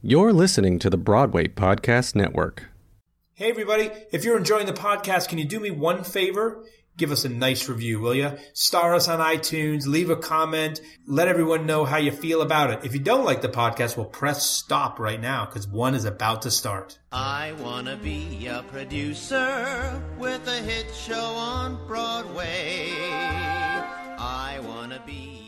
You're listening to the Broadway Podcast Network. Hey, everybody. If you're enjoying the podcast, can you do me one favor? Give us a nice review, will you? Star us on iTunes, leave a comment, let everyone know how you feel about it. If you don't like the podcast, well, press stop right now because one is about to start. I wanna be a producer with a hit show on Broadway. I wanna be a producer.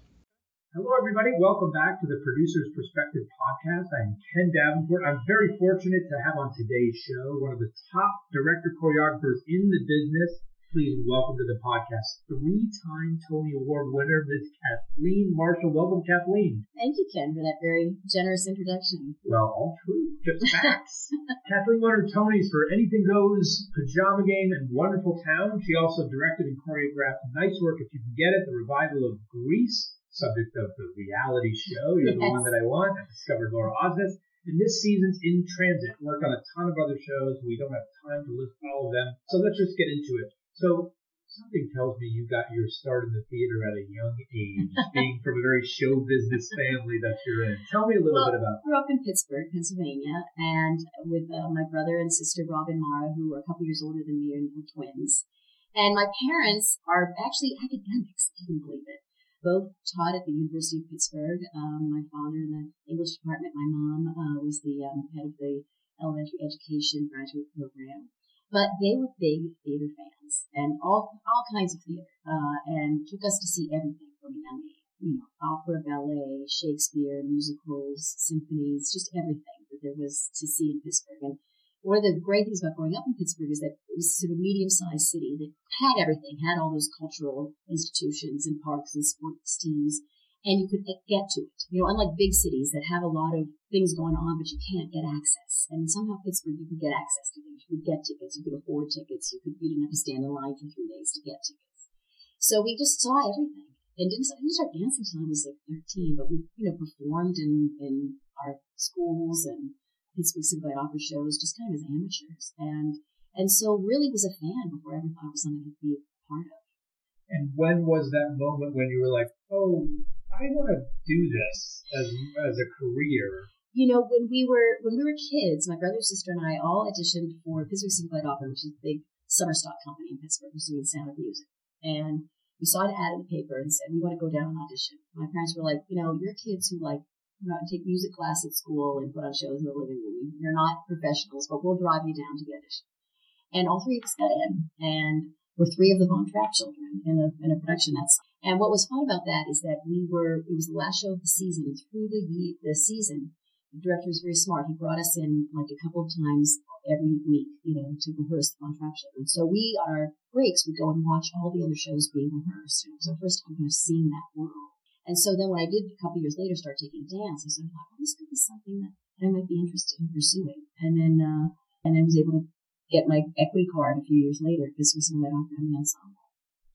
Hello, everybody. Welcome back to the Producer's Perspective podcast. I'm Ken Davenport. I'm very fortunate to have on today's show one of the top director choreographers in the business. Please welcome to the podcast three-time Tony Award winner, Ms. Kathleen Marshall. Welcome, Kathleen. Thank you, Ken, for that very generous introduction. Well, all true, just facts. Kathleen won her Tonys for Anything Goes, Pajama Game, and Wonderful Town. She also directed and choreographed Nice Work If You Can Get It, the revival of Grease subject of the reality show. You're yes. the one that I want. I discovered Laura Osnes. And this season's in transit. Worked on a ton of other shows. We don't have time to list all of them. So let's just get into it. So something tells me you got your start in the theater at a young age, being from a very show business family that you're in. Tell me a little well, bit about. I grew up in Pittsburgh, Pennsylvania, and with uh, my brother and sister Rob and Mara, who were a couple years older than me and were twins. And my parents are actually academics, if you can believe it both taught at the University of Pittsburgh. Um, my father in the English department, my mom uh, was the um, head of the elementary education graduate program. But they were big theater fans and all all kinds of theater, uh, and took us to see everything from a young age. You know, opera, ballet, Shakespeare, musicals, symphonies, just everything that there was to see in Pittsburgh. And one of the great things about growing up in Pittsburgh is that it was sort of a medium-sized city that had everything, had all those cultural institutions and parks and sports teams, and you could get to it. You know, unlike big cities that have a lot of things going on, but you can't get access. And somehow Pittsburgh, you could get access to things. You could get tickets. You could afford tickets. You could, you didn't have to stand in line for three days to get tickets. So we just saw everything. And didn't, I didn't start dancing until I was like 13, but we, you know, performed in, in our schools and Pittsburgh Civic Light Opera shows just kind of as amateurs. And and so really was a fan before I ever thought it was something to be a part of. And when was that moment when you were like, oh, I want to do this as as a career? You know, when we were when we were kids, my brother, sister, and I all auditioned for Pittsburgh Civic Light Opera, which is a big summer stock company in Pittsburgh who's doing sound of music. And we saw an ad in the paper and said, we want to go down and audition. My parents were like, you know, you're kids who like not take music class at school and put on shows in the living room. You're not professionals, but we'll drive you down to the audition. And all three of us got in, and we're three of the Von Trapp children in a, in a production that summer. And what was fun about that is that we were, it was the last show of the season, and through the, the season, the director was very smart. He brought us in like a couple of times every week, you know, to rehearse the Von Trapp children. So we, on our breaks, would go and watch all the other shows being rehearsed. And It was our first time kind of seeing that world. And so then when I did a couple years later start taking dance, I sort of thought, well, this could be something that I might be interested in pursuing. And then, uh, and then was able to get my equity card a few years later because we sang that opera in the ensemble.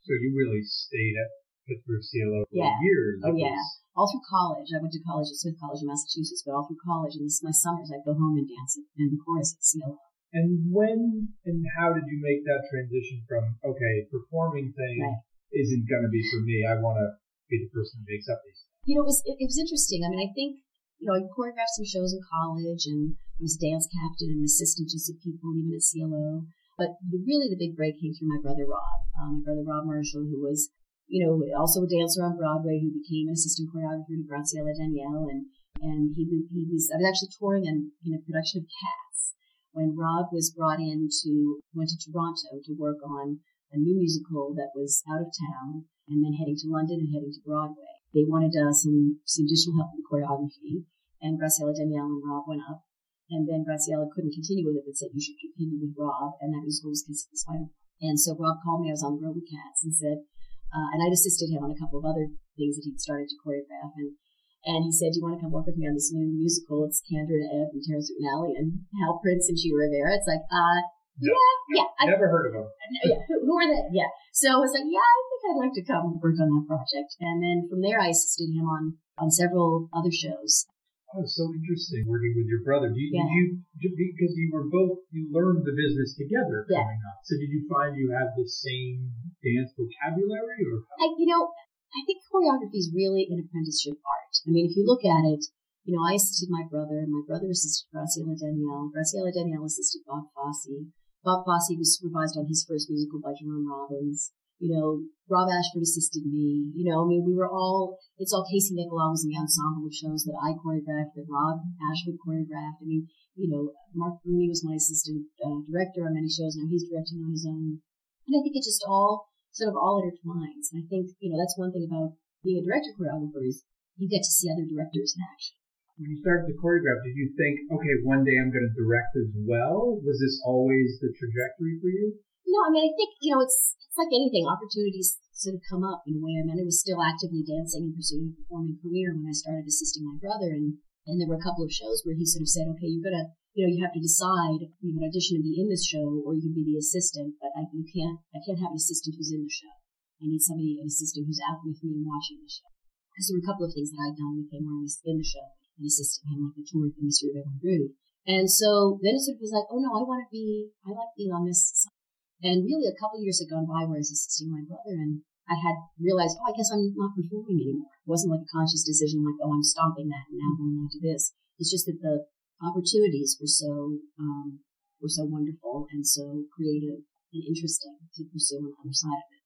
So you really stayed at Pittsburgh CLO for Yeah. years. Oh yeah. All through college. I went to college at Smith College in Massachusetts, but all through college and this, my summers I'd go home and dance in the chorus at CLO. And when and how did you make that transition from okay, performing thing Right. isn't going to be for me. I want to be the person who makes up these. you know, it was it, it was interesting. I mean, I think you know, I choreographed some shows in college and I was dance captain and assistant to some people, even at CLO. But really, the big break came through my brother Rob, um, my brother Rob Marshall, who was, you know, also a dancer on Broadway, who became an assistant choreographer to Graciela Daniele, and and he he was I was actually touring in, in a production of Cats when Rob was brought in to went to Toronto to work on a new musical that was out of town, and then heading to London and heading to Broadway. They wanted uh, some, some additional help the choreography, and Graciela Daniele and Rob went up. And then Graciela couldn't continue with it, but said, you should continue with Rob, and that was Kiss of the Spider. And so Rob called me, I was on the road with Cats, and said, uh, and I'd assisted him on a couple of other things that he'd started to choreograph, and, And he said, Do you want to come work with me on this new musical? It's Kander and Ebb and Terrence McNally and Hal Prince and Chita Rivera. It's like, uh, Yeah, yeah. I, Never heard of them. yeah, who, who are they? Yeah. So I was like, yeah, I think I'd like to come work on that project. And then from there, I assisted him on, on several other shows. Oh, so interesting working with your brother. Do you, Yeah. Did you because you were both you learned the business together Yeah. coming up. So did you find you have the same dance vocabulary or I, you know, I think choreography is really an apprenticeship art. I mean, if you look at it, you know, I assisted my brother, and my brother assisted Graciela Daniele, Graciela Daniele assisted Bob Fosse. Bob Fosse was supervised on his first musical by Jerome Robbins. You know, Rob Ashford assisted me. You know, I mean, we were all, it's all Casey Nicholaw was in the ensemble of shows that I choreographed, that Rob Ashford choreographed. I mean, you know, Marc Bruni was my assistant uh, director on many shows. Now he's directing on his own. And I think it just all sort of all intertwines. And I think, you know, that's one thing about being a director choreographer is you get to see other directors in action. When you started to choreograph, did you think, okay, one day I'm going to direct as well? Was this always the trajectory for you? No, I mean, I think, you know, it's, it's like anything. Opportunities sort of come up in a way. I mean, I was still actively dancing and pursuing a performing career when I started assisting my brother. And, and there were a couple of shows where he sort of said, okay, you're going to, you know, you have to decide, you can audition to be in this show or you can be the assistant, but I, you can't, I can't have an assistant who's in the show. I need somebody, an assistant who's out with me and watching the show. Because there were a couple of things that I'd done with him when I was in the show and assisting him, like the tour of the Mystery of Edwin Drood. And so then it sort of was like, oh no, I want to be, I like being on this side. And really a couple years had gone by where I was assisting my brother and I had realized, oh, I guess I'm not performing anymore. It wasn't like a conscious decision like, oh, I'm stopping that and now going on to this. It's just that the opportunities were so, um, were so wonderful and so creative and interesting to pursue on the other side of it.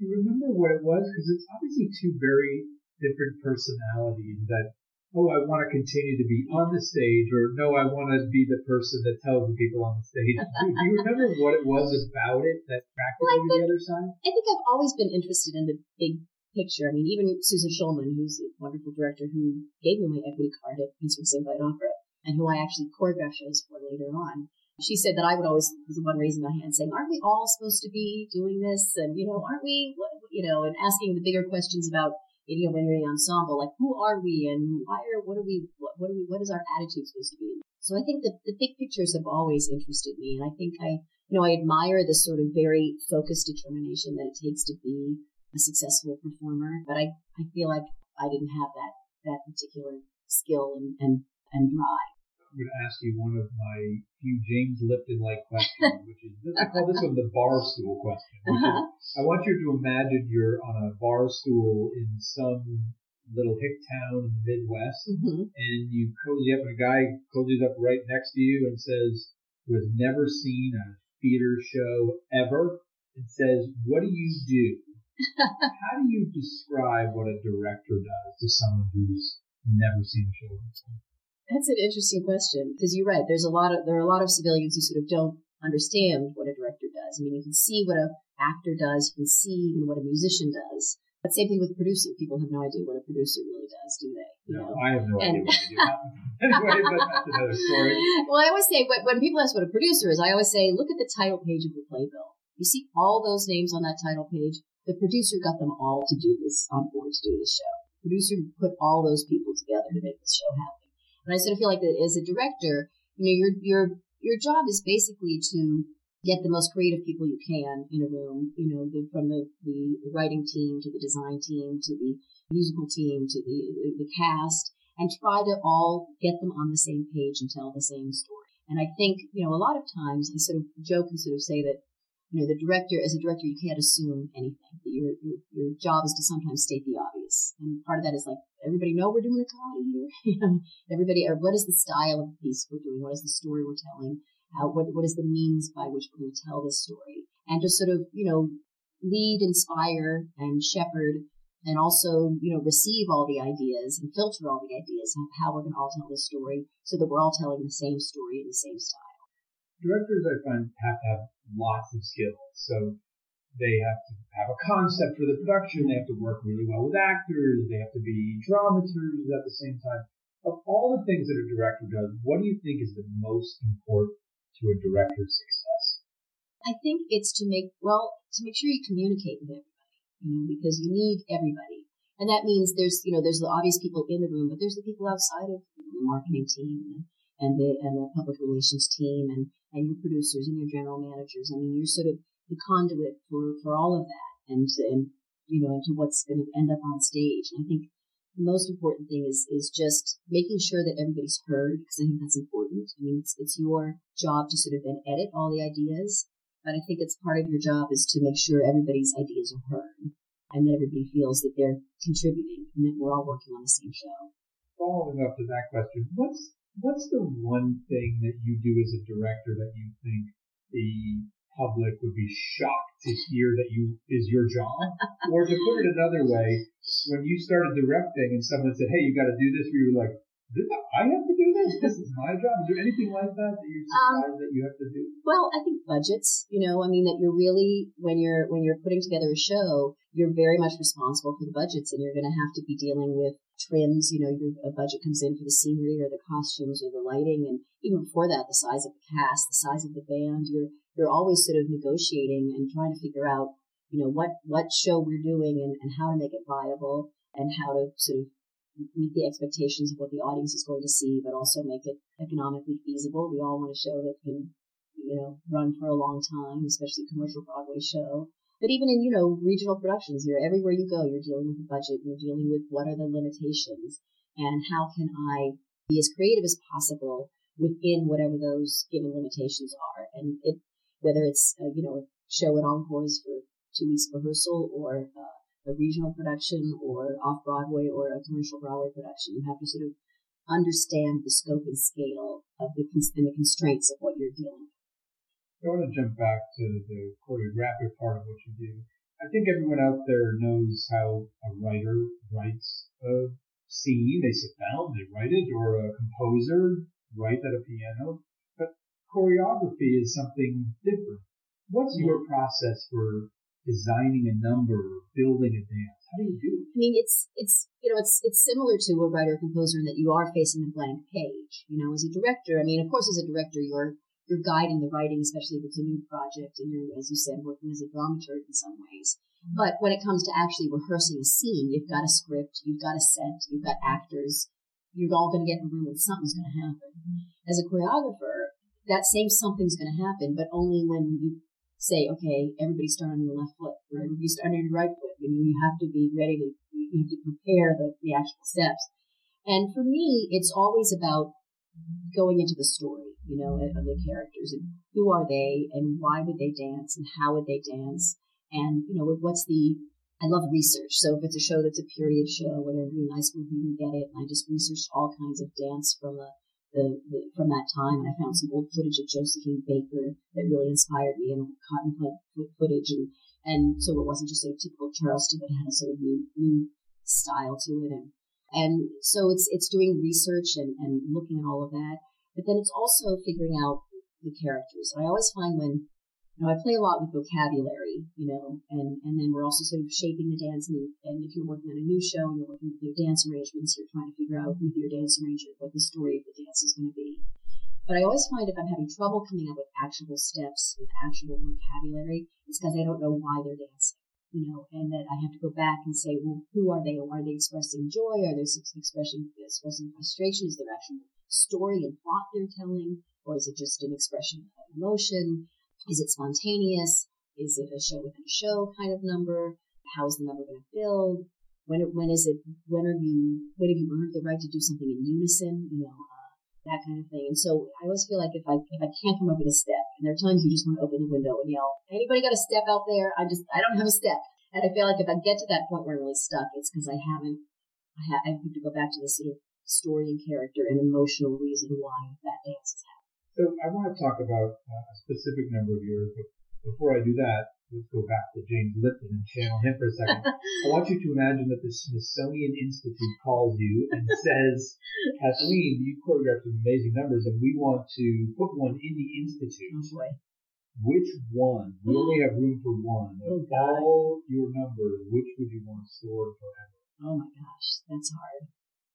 Do you remember what it was? Because it's obviously two very different personalities that, oh, I want to continue to be on the stage, or no, I want to be the person that tells the people on the stage. do, do you remember what it was about it that attracted Well, you to the other side? I think I've always been interested in the big picture. I mean, even Susan Schulman, who's a wonderful director who gave me my equity card at Pittsburgh Civic Light Opera, and who I actually choreographed shows for later on. She said that I would always was the one raising my hand saying, aren't we all supposed to be doing this? And, you know, aren't we, what- you know, and asking the bigger questions about, in the ensemble, like who are we and why are, what are we, what, what are we, what is our attitude supposed to be? So I think that the big pictures have always interested me. And I think I, you know, I admire the sort of very focused determination that it takes to be a successful performer. But I, I feel like I didn't have that, that particular skill and, and, and drive. I'm going to ask you one of my few James Lipton-like questions, which is I call this one the bar stool question. Uh-huh. I want you to imagine you're on a bar stool in some little hick town in the Midwest, hmm and you cozy up, and a guy cozies up right next to you and says, "Who has never seen a theater show ever," and says, "What do you do?" How do you describe what a director does to someone who's never seen a show before? That's an interesting question because you're right. There's a lot of there are a lot of civilians who sort of don't understand what a director does. I mean, you can see what an actor does, you can see even what a musician does. But same thing with a producer. People have no idea what a producer really does, do they? You No, know? I have no And- idea what to do. anyway, but that's another story. well, I always say when, when people ask what a producer is, I always say, look at the title page of the playbill. You see all those names on that title page. The producer got them all to do this on board to do this show. The producer put all those people together to make this show happen. And I sort of feel like that as a director, you know, your your your job is basically to get the most creative people you can in a room. You know, from the, the writing team to the design team to the musical team to the the cast, and try to all get them on the same page and tell the same story. And I think, you know, a lot of times I sort of joke and sort of say that, you know, the director, as a director, you can't assume anything. Your, your, your job is to sometimes state the obvious. And part of that is like, everybody know we're doing a comedy here? everybody, or what is the style of the piece we're doing? What is the story we're telling? How, what, what is the means by which we're going to tell this story? And just sort of, you know, lead, inspire, and shepherd and also, you know, receive all the ideas and filter all the ideas of how we're going to all tell this story so that we're all telling the same story in the same style. Directors, I find, have to have lots of skills. So they have to have a concept for the production. They have to work really well with actors. They have to be dramaturgs at the same time. Of all the things that a director does, what do you think is the most important to a director's success? I think it's to make, well, to make sure you communicate with everybody, you know, because you need everybody. And that means there's, you know, there's the obvious people in the room, but there's the people outside of the marketing team and the, and the public relations team and, and your producers and your general managers. I mean, you're sort of the conduit for, for all of that and, and, you know, into what's going to end up on stage. And I think the most important thing is, is just making sure that everybody's heard because I think that's important. I mean, it's, it's your job to sort of then edit all the ideas, but I think it's part of your job is to make sure everybody's ideas are heard and that everybody feels that they're contributing and that we're all working on the same show. Following up to that question, what's what's the one thing that you do as a director that you think the public would be shocked to hear that you is your job? or to put it another way, when you started directing and someone said, "Hey, you got to do this," you were like, "This I have to do this? This is my job." Is there anything like that that you're surprised um, that you have to do? Well, I think budgets. You know, I mean that you're really when you're when you're putting together a show, you're very much responsible for the budgets and you're going to have to be dealing with trims, you know, your a budget comes in for the scenery or the costumes or the lighting. And even before that, the size of the cast, the size of the band, you're, you're always sort of negotiating and trying to figure out, you know, what, what show we're doing and, and how to make it viable and how to sort of meet the expectations of what the audience is going to see, but also make it economically feasible. We all want a show that can, you know, run for a long time, especially a commercial Broadway show. But even in, you know, regional productions, you're everywhere you go, you're dealing with the budget, you're dealing with what are the limitations and how can I be as creative as possible within whatever those given limitations are. And it, whether it's, a, you know, show at Encores for two weeks rehearsal or uh, a regional production or off Broadway or a commercial Broadway production, you have to sort of understand the scope and scale of the, and the constraints of what you're dealing with. I want to jump back to the choreographic part of what you do. I think everyone out there knows how a writer writes a scene. They sit down, they write it, or a composer writes at a piano. Choreography is something different. What's your process for designing a number or building a dance? How do you do it? I mean, it's it's you know it's it's similar to a writer composer in that you are facing a blank page. You know, as a director, I mean, of course, as a director, you're you're guiding the writing, especially if it's a new project and you're, as you said, working as a dramaturg in some ways. But when it comes to actually rehearsing a scene, you've got a script, you've got a set, you've got actors, you're all going to get in the room and something's going to happen. As a choreographer, that same something's going to happen, but only when you say, okay, everybody start on your left foot, or mm-hmm. everybody start on your right foot. You know, you have to be ready to, you have to prepare the, the actual steps. And for me, it's always about going into the story, you know, of the characters and who are they and why would they dance and how would they dance and you know what's the I love research. So if it's a show that's a period show, whether I'm doing high school, you can get it. And I just researched all kinds of dance from the, the, the, from that time, and I found some old footage of Josephine Baker that really inspired me, and old cotton club footage, and and so it wasn't just sort of typical Charleston, but it had a sort of new new style to it, and and so it's, it's doing research and, and looking at all of that. But then it's also figuring out the characters. And I always find when, know, I play a lot with vocabulary, you know, and, and then we're also sort of shaping the dance. And, and if you're working on a new show and you're working with your dance arrangements, you're trying to figure out with your dance arranger what the story of the dance is going to be. But I always find if I'm having trouble coming up with actual steps, with actual vocabulary, it's because I don't know why they're dancing you know, and that I have to go back and say, well, who are they? Are they expressing joy? Are they expressing expressing frustration? Is there actual story and plot they're telling, or is it just an expression of emotion? Is it spontaneous? Is it a show within a show kind of number? How is the number going to build? When when is it? When are you? When have you earned the right to do something in unison? You know, uh, that kind of thing. And so I always feel like if I if I can't come up with a step, and there are times you just want to open the window and yell, "Anybody got a step out there?" I just I don't have a step, and I feel like if I get to that point where I'm really stuck, it's because I haven't I, ha- I have to go back to the sort of story and character and emotional reason why that dance is happening. So I want to talk about uh, a specific number of yours, but before I do that, let's go back to James Lipton and channel him for a second. I want you to imagine that the Smithsonian Institute calls you and says, Kathleen, you choreographed some amazing numbers and we want to put one in the Institute. Oh which one? We only have room for one. Of oh all your numbers, which would you want stored forever? Oh my gosh, that's hard.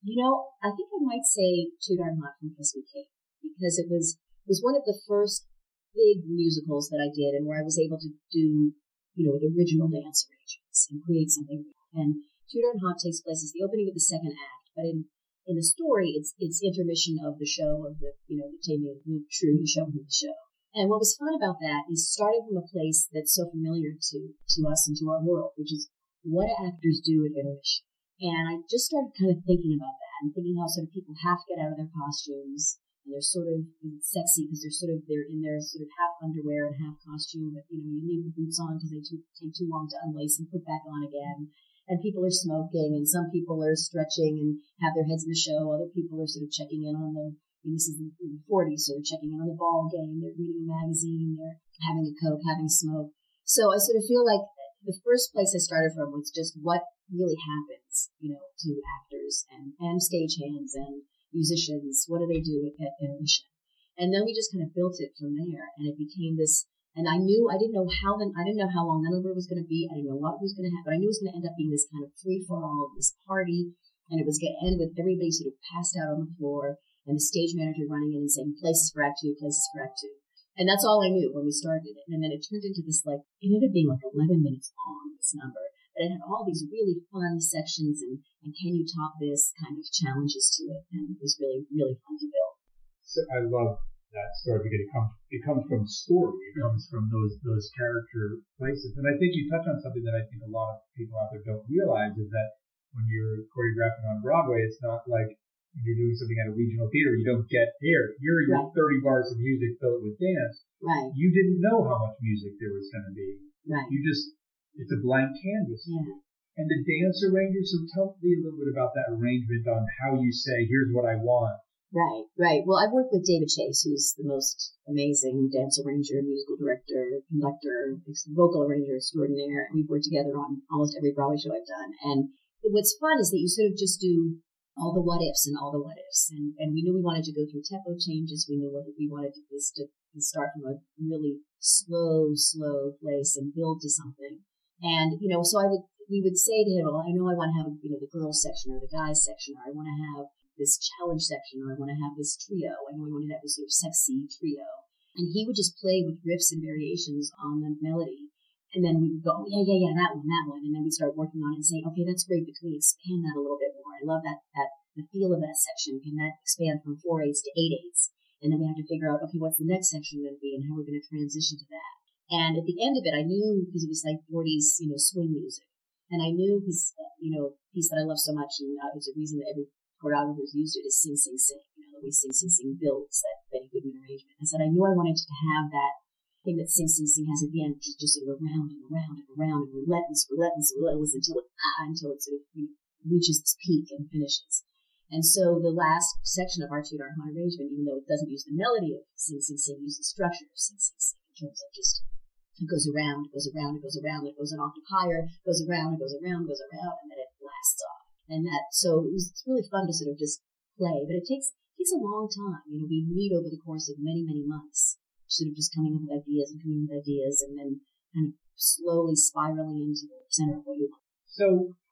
You know, I think I might say Too Darn Hot from Kiss Me Kate because it was was one of the first big musicals that I did and where I was able to do, you know, the original dance arrangements and create something. And Too Darn Hot takes place as the opening of the second act, but in in the story, it's it's intermission of the show of the you know the Jamie True the show within the show. And what was fun about that is starting from a place that's so familiar to to us and to our world, which is what do actors do at intermission. And I just started kind of thinking about that and thinking how sort of people have to get out of their costumes and they're sort of sexy because they're sort of they're in their sort of half underwear and half costume, but you know you leave the boots on because they too, take too long to unlace and put back on again. And people are smoking, and some people are stretching and have their heads in the show. Other people are sort of checking in on their. I mean, this is in the 40s, so they're checking in on the ball game. They're reading a magazine. They're having a coke, having a smoke. So I sort of feel like the first place I started from was just what really happens, you know, to actors and, and stagehands and musicians. What do they do at, at intermission? And then we just kind of built it from there, and it became this. And I knew I didn't know how then I didn't know how long Nanover was going to be. I didn't know what was going to happen. But I knew it was going to end up being this kind of free for all, this party, and it was going to end with everybody sort of passed out on the floor and the stage manager running in and saying places for Act Two, places for Act Two. And that's all I knew when we started it. And then it turned into this like it ended up being like 11 minutes long. This number, it had all these really fun sections and and can you top this kind of challenges to it, and it was really really fun to build. So I love that story because it comes it comes from story. It comes from those those character places. And I think you touch on something that I think a lot of people out there don't realize is that when you're choreographing on Broadway, it's not like when you're doing something at a regional theater, you don't get air. Here you Right. 30 bars of music filled with dance. Right, You didn't know how much music there was going to be. right, You just, it's a blank canvas. yeah. And the dance arranger, so tell me a little bit about that arrangement on how you say, here's what I want. Right, right. Well, I've worked with David Chase, who's the most amazing dance arranger, musical director, conductor, vocal arranger extraordinaire. And we've worked together on almost every Broadway show I've done. And what's fun is that you sort of just do all the what ifs and all the what ifs. And, and we knew we wanted to go through tempo changes. We knew what we wanted to, this to start from a really slow, slow place and build to something. And, you know, so I would, we would say to him, well, I know I want to have, you know, the girls section or the guys section, or I want to have this challenge section, or I want to have this trio. I know I want to have this sort of sexy trio. And he would just play with riffs and variations on the melody. And then we would go, oh, yeah, yeah, yeah, that one, that one. And then we'd start working on it and saying, okay, that's great, but can we expand that a little bit more? I love that, that, the feel of that section. Can that expand from four eights to eight eights? And then we have to figure out, okay, what's the next section going to be and how we're going to transition to that. And at the end of it, I knew because it was like 40s, you know, swing music. And I knew his, you know, piece that I love so much and uh, it's a reason that every choreographer's used it is sing, sing, sing. You know, the way sing, sing, sing builds that Benny Goodman arrangement. I said I knew I wanted to have that thing that sing, sing, sing has at the end, which is just sort of around and around and around and relentless, relentless, relentless until it, ah, until it sort of you know, reaches its peak and finishes. And so the last section of our Too Darn arrangement, even though it doesn't use the melody of sing, sing, sing, uses the structure of sing, sing, sing in terms of just it goes around, it goes around, it goes around, it goes an octave higher, it goes around, it goes around, it goes around, and then it blasts off. And that, so it was, it's really fun to sort of just play, but it takes, takes a long time. You know, we meet over the course of many, many months, sort of just coming up with ideas and coming up with ideas and then kind of slowly spiraling into the center of what you want. So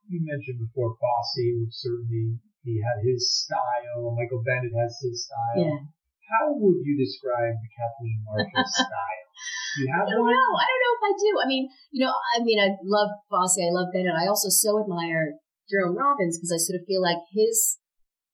you mentioned before Fosse, which certainly he had his style. Michael Bennett has his style. Yeah. How would you describe the Kathleen Marshall style? You I don't one? know. I don't know if I do. I mean, you know, I mean, I love Fosse. I love Bennett. I also so admire Jerome Robbins because I sort of feel like his,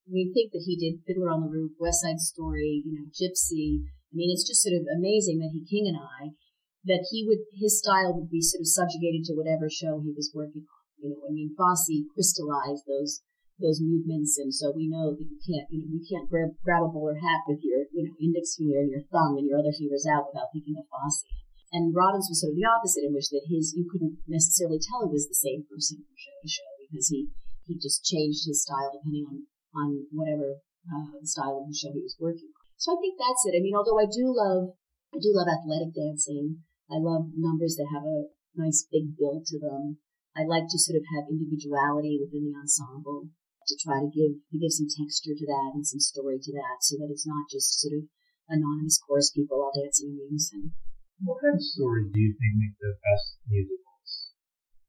when you think that he did Fiddler on the Roof, West Side Story, you know, Gypsy. I mean, it's just sort of amazing that he, King and I, that he would, his style would be sort of subjugated to whatever show he was working on. You know, I mean, Fosse crystallized those those movements, and so we know that you can't, you know, you can't grab grab a bowler hat with your, you know, index finger and your thumb and your other fingers out without thinking of Fosse. And Robbins was sort of the opposite, in which that his you couldn't necessarily tell it was the same person from show to show because he he just changed his style depending on on whatever uh, style of the show he was working on. So I think that's it. I mean, although I do love I do love athletic dancing. I love numbers that have a nice big build to them. I like to sort of have individuality within the ensemble to try to give to give some texture to that and some story to that, so that it's not just sort of anonymous chorus people all dancing in unison. What kind of stories do you think make the best musicals?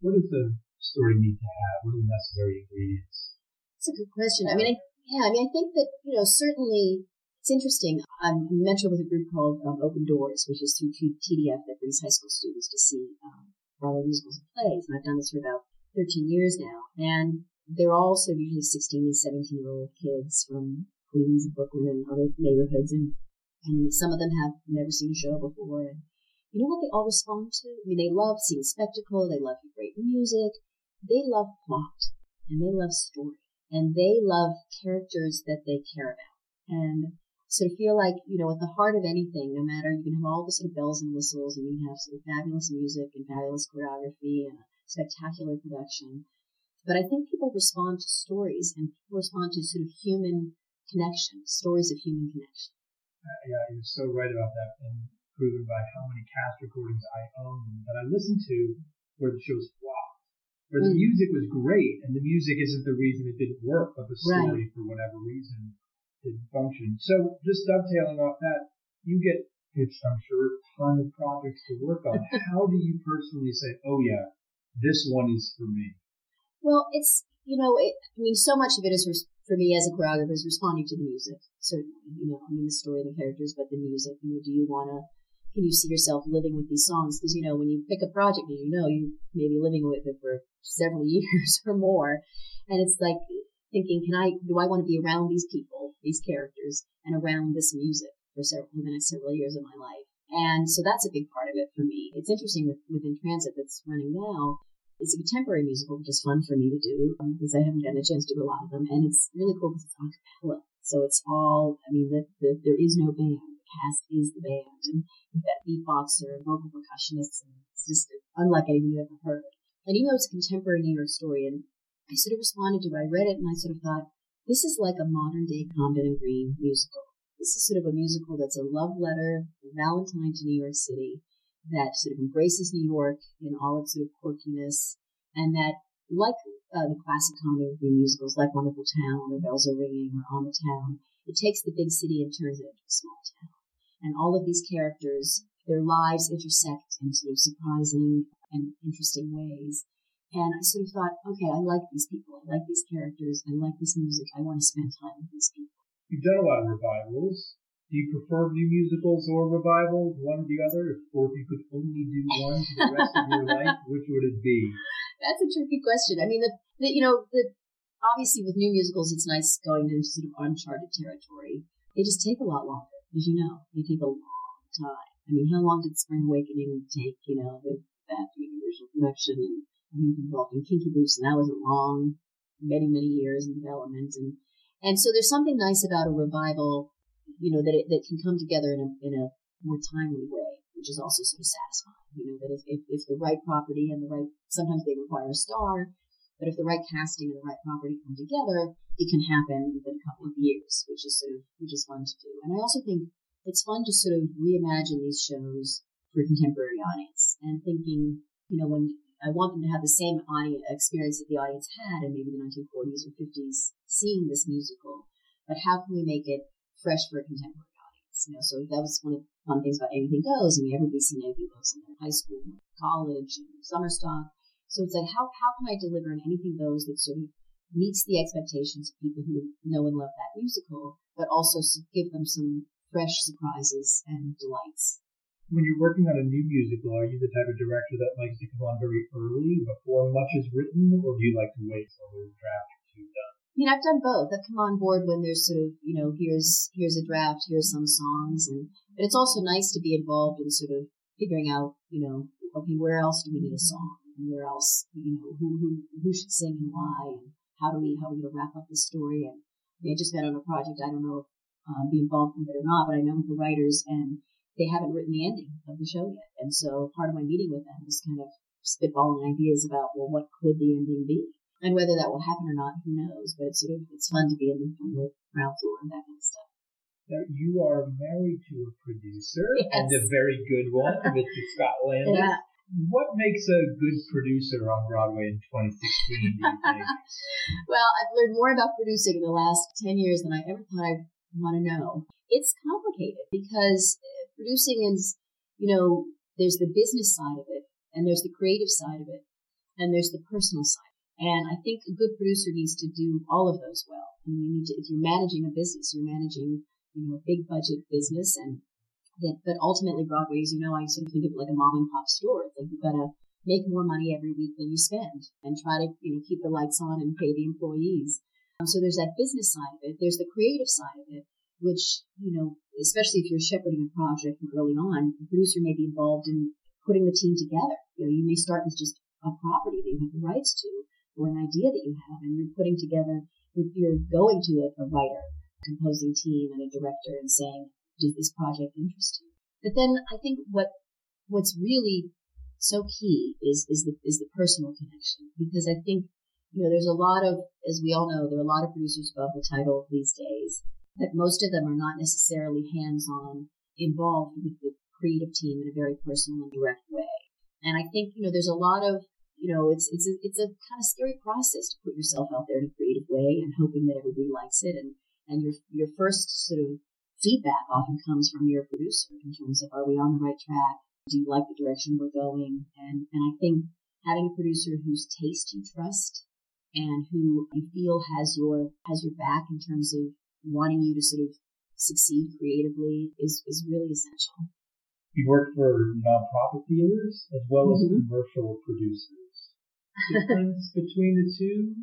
What does the story need to have? What are the necessary ingredients? That's a good question. I mean, I, yeah, I mean, I think that you know certainly it's interesting. I'm a mentor with a group called um, Open Doors, which is through TDF that brings high school students to see um, Broadway musicals and plays, and I've done this for about 13 years now. And they're of usually 16 and 17 year old kids from Queens and Brooklyn and other neighborhoods. And, and some of them have never seen a show before. And you know what they all respond to? I mean, they love seeing spectacle. They love great music. They love plot and they love story and they love characters that they care about. And so to feel like, you know, at the heart of anything, no matter, you can have all the sort of bells and whistles and you can have sort of fabulous music and fabulous choreography and a spectacular production. But I think people respond to stories and people respond to sort of human connection, stories of human connection. Uh, yeah, you're so right about that, and proven by how many cast recordings I own that I listened to where the show's flopped, where the Mm. music was great, and the music isn't the reason it didn't work, but the Right. story, for whatever reason, didn't function. So, just dovetailing off that, you get pitched, I'm sure, a ton of projects to work on. how do you personally say, "Oh yeah, this one is for me"? Well, it's, you know, it, I mean, so much of it is res- for me as a choreographer is responding to the music. Certainly, you know, I mean, the story the characters, but the music. You know, do you want to, can you see yourself living with these songs? Because, you know, when you pick a project, you know, you may be living with it for several years or more. And it's like thinking, can I, do I want to be around these people, these characters, and around this music for several, for the next several years of my life? And so that's a big part of it for me. It's interesting with, within Transit that's running now. It's a contemporary musical, which is fun for me to do um, because I haven't gotten a chance to do a lot of them. And it's really cool because it's a cappella. So it's all, I mean, the, the, there is no band. The cast is the band. And you've got beatboxer and vocal percussionists. And it's just unlike anything you've ever heard. And even though it's a contemporary New York story, and I sort of responded to it, I read it and I sort of thought, this is like a modern day Comden and Green musical. This is sort of a musical that's a love letter, a Valentine to New York City that sort of embraces New York in all its sort of quirkiness, and that, like uh, the classic Comden Green musicals, like Wonderful Town or Bells Are Ringing or On the Town, it takes the big city and turns it into a small town. And all of these characters, their lives intersect in sort of surprising and interesting ways. And I sort of thought, okay, I like these people. I like these characters. I like this music. I want to spend time with these people. You've done a lot of revivals. Do you prefer new musicals or revivals, one or the other? Or if you could only do one for the rest of your life, which would it be? That's a tricky question. I mean, the, the you know, the obviously with new musicals, it's nice going into sort of uncharted territory. They just take a lot longer, as you know. They take a long time. I mean, how long did Spring Awakening take? You know, the, that original production and I mean, involved in Kinky Boots, and that wasn't long, many many years in development, and and so there's something nice about a revival, you know, that it that can come together in a in a more timely way, which is also sort of satisfying. You know, that if, if, if the right property and the right, sometimes they require a star, but if the right casting and the right property come together, it can happen within a couple of years, which is sort of, which is fun to do. And I also think it's fun to sort of reimagine these shows for a contemporary audience and thinking, you know, when I want them to have the same audience experience that the audience had in maybe the 1940s or 50s seeing this musical, but how can we make it fresh for a contemporary audience? You know, so that was one of the fun things about Anything Goes. I mean, everybody's seen Anything Goes in their high school, college, and summer stock. So it's like, how, how can I deliver an Anything Goes that sort of meets the expectations of people who know and love that musical, but also give them some fresh surprises and delights? When you're working on a new musical, are you the type of director that likes to come on very early before much is written, or do you like to wait till the draft two done? I mean, I've done both. I've come on board when there's sort of, you know, here's here's a draft, here's some songs, and but it's also nice to be involved in sort of figuring out, you know, okay, where else do we need a song, and where else, you know, who who who should sing and why, and how do we how are we gonna wrap up the story? And I, mean, I just got on a project. I don't know if um, be involved with it or not, but I know the writers, and they haven't written the ending of the show yet. And so part of my meeting with them was kind of spitballing ideas about, well, what could the ending be? And whether that will happen or not, who knows? But it's sort of, it's fun to be in the, on the ground floor and that kind of stuff. Now, you are married to a producer, Yes. and a very good one, Mr. Scott Landis. Yeah. What makes a good producer on Broadway in 2016, do you think? well, I've learned more about producing in the last 10 years than I ever thought I'd want to know. It's complicated because producing is, you know, there's the business side of it, and there's the creative side of it, and there's the personal side. And I think a good producer needs to do all of those well. I mean, you need to, if you're managing a business, you're managing, you know, a big budget business and that, but ultimately Broadway, as you know, I sort of think of it like a mom and pop store. It's like you've got to make more money every week than you spend and try to, you know, keep the lights on and pay the employees. Um, so there's that business side of it. There's the creative side of it, which, you know, especially if you're shepherding a project from early on, the producer may be involved in putting the team together. You know, you may start with just a property that you have the rights to or an idea that you have and you're putting together, you're, you're going to a, a writer, composing team and a director and saying, does this project interest you? But then I think what, what's really so key is, is the, is the personal connection because I think you know, there's a lot of, as we all know, there are a lot of producers above the title these days, but most of them are not necessarily hands-on involved with the creative team in a very personal and direct way. And I think, you know, there's a lot of, you know, it's, it's a, it's a kind of scary process to put yourself out there in a creative way and hoping that everybody likes it. And, and your, your first sort of feedback often comes from your producer in terms of, are we on the right track? Do you like the direction we're going? And, and I think having a producer whose taste you trust and who you feel has your has your back in terms of wanting you to sort of succeed creatively is is really essential. You work for nonprofit theaters as well mm-hmm. as commercial producers. Difference between the two?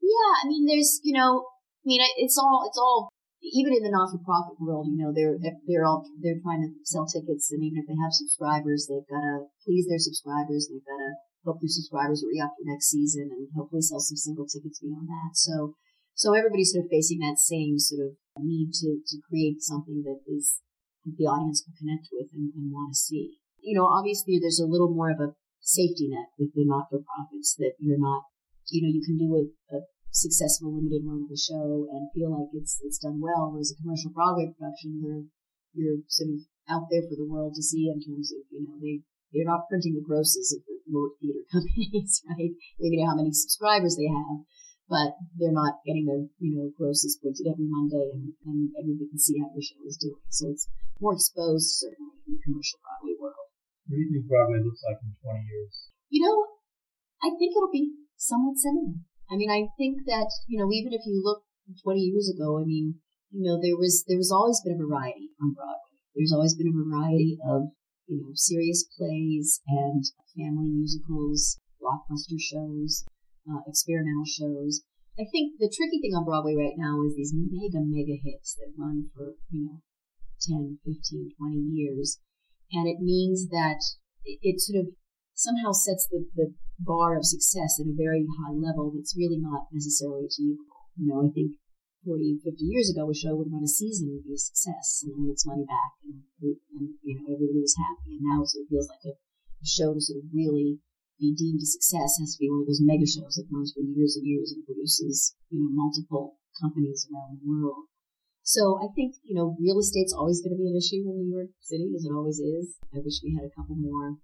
Yeah, I mean, there's you know, I mean, it's all it's all even in the not-for-profit world, you know, they're they're all they're trying to sell tickets, and even if they have subscribers, they've got to please their subscribers. They've got to hope their subscribers will re-up for next season and hopefully sell some single tickets beyond that. So, so everybody's sort of facing that same sort of need to, to create something that is the audience will connect with and, and want to see. You know, obviously there's a little more of a safety net with the not-for-profits that you're not, you know, you can do a, a successful limited run of a show and feel like it's it's done well. Whereas a commercial Broadway production, you're you're sort of out there for the world to see in terms of you know they they're not printing the grosses of the theater companies, right? They know how many subscribers they have, but they're not getting their, you know, grosses printed every Monday and, and everybody can see how your show is doing. So it's more exposed, certainly, in the commercial Broadway world. What do you think Broadway looks like in 20 years? You know, I think it'll be somewhat similar. I mean, I think that, you know, even if you look 20 years ago, I mean, you know, there was, there was always been a variety on Broadway. There's always been a variety of you know, serious plays and family musicals, blockbuster shows, uh, experimental shows. I think the tricky thing on Broadway right now is these mega, mega hits that run for, you know, 10, 15, 20 years. And it means that it sort of somehow sets the, the bar of success at a very high level that's really not necessarily achievable. You know, I think 40, 50 years ago, a show would run a season would be a success and earn its money back, and, and you know everybody was happy. And now it sort of feels like a, a show to sort of really be deemed a success has to be one of those mega shows that runs for years and years and produces you know multiple companies around the world. So I think you know real estate's always going to be an issue in New York City, as it always is. I wish we had a couple more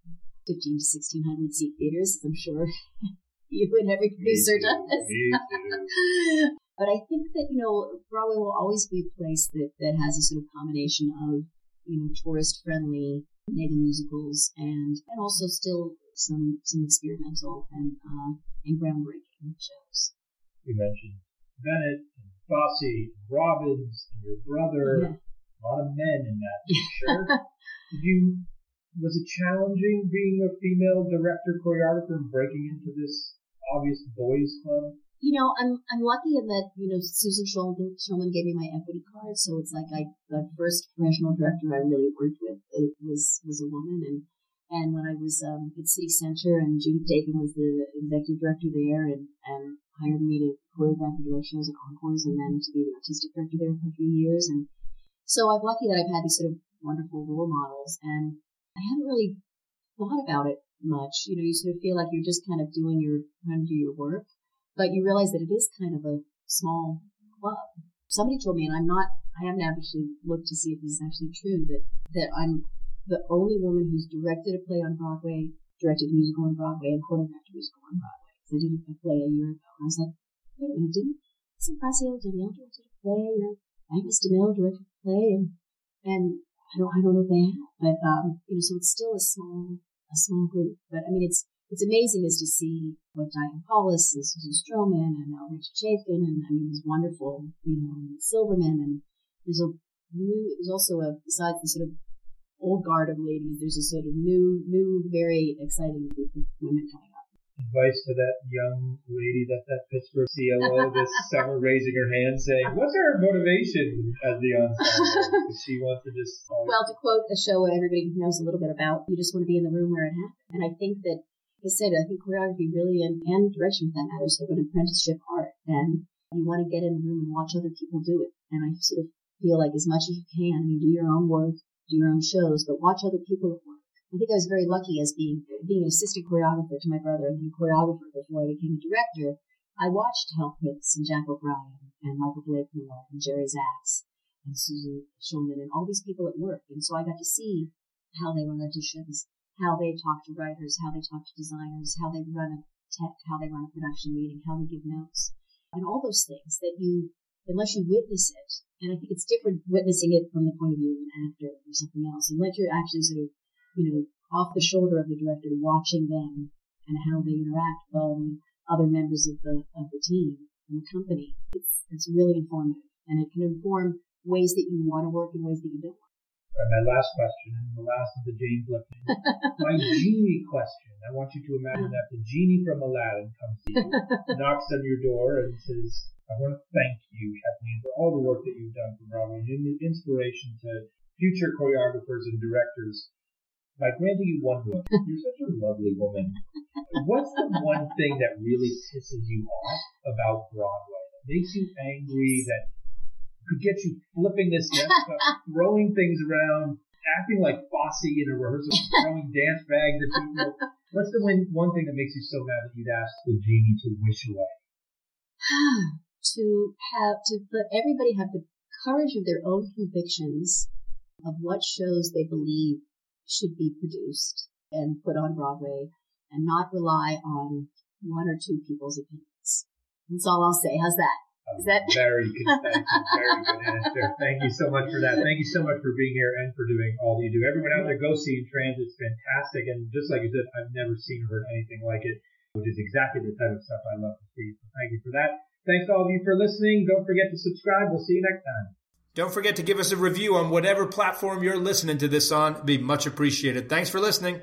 15 to 1600 seat theaters, I'm sure you and every producer does. But I think that, you know, Broadway will always be a place that, that has a sort of combination of, you know, tourist friendly mega musicals and, and also still some, some experimental and, uh, and groundbreaking shows. You mentioned Bennett and Fosse Robbins your brother. Yeah. A lot of men in that picture. Did you, was it challenging being a female director choreographer and breaking into this obvious boys club? you know, I'm I'm lucky in that you know Susan Schulman, Schulman gave me my equity card, so it's like I the first professional director I really worked with was was a woman, and and when I was um, at City Center, and Judith Daykin was the executive director there, and and hired me to choreograph and shows at Encores, and then to be the artistic director there for a few years, and so I'm lucky that I've had these sort of wonderful role models, and I haven't really thought about it much. You know, you sort of feel like you're just kind of doing your trying to do your work but you realize that it is kind of a small club. Somebody told me, and I'm not, I haven't actually looked to see if this is actually true, that, that I'm the only woman who's directed a play on Broadway, directed a musical on Broadway, and choreographed a musical on Broadway. So I did a play a year ago, and I was like, wait a minute, didn't Sam Graciela Daniele directed a play, or Agnes DeMille directed a play, and, and I don't, I don't know if they have, but, um, you know, so it's still a small, a small group, but I mean, it's, it's amazing is to see what Diane Paulus and Susan Stroman and now Rachel Chavkin and I mean these wonderful, you know, Silverman and there's a new there's also a besides the sort of old guard of ladies. There's a sort of new, new, very exciting group of women coming. Advice to that young lady that's at Pittsburgh CLO this summer raising her hand saying, What's her motivation as the ensemble? Does she wants to just. Well, to quote a show everybody knows a little bit about, you just want to be in the room where it happened. And I think that, like I said, I think choreography really and, and direction for that matter is sort of an apprenticeship art. And you want to get in the room and watch other people do it. And I sort of feel like as much as you can, you do your own work, do your own shows, but watch other people work I think I was very lucky as being being an assistant choreographer to my brother and then choreographer before I became a director. I watched Hal Prince and Jack O'Brien and Michael Blakemore and Jerry Zaks and Susan Schulman and all these people at work. And so I got to see how they run auditions, how they talk to writers, how they talk to designers, how they run a tech, how they run a production meeting, how they give notes, and all those things that you, unless you witness it, and I think it's different witnessing it from the point of view of an actor or something else, unless you're actually sort of you know, off the shoulder of the director, watching them and how they interact with other members of the of the team and the company. It's it's really informative, and it can inform ways that you want to work and ways that you don't. Right, my last question, and the last of the James Lipton. my genie question. I want you to imagine that the genie from Aladdin comes to you, knocks on your door, and says, "I want to thank you, Kathleen, for all the work that you've done for Broadway and the inspiration to future choreographers and directors by granting you one wish. You're such a lovely woman. What's the one thing that really pisses you off about Broadway? That makes you angry? That could get you flipping this desk throwing things around, acting like Fosse in a rehearsal, throwing dance bags at people? What's the one, one thing that makes you so mad that you'd ask the genie to wish away? to have to let everybody have the courage of their own convictions of what shows they believe should be produced and put on Broadway and not rely on one or two people's opinions. That's all I'll say. How's that? Is that very good? Thank you. Very good answer. Thank you so much for that. Thank you so much for being here and for doing all that you do. Everyone out there, go see Transit. It's fantastic. And just like you said, I've never seen or heard anything like it, which is exactly the type of stuff I love to see. So thank you for that. Thanks to all of you for listening. Don't forget to subscribe. We'll see you next time. Don't forget to give us a review on whatever platform you're listening to this on. It'd be much appreciated. Thanks for listening.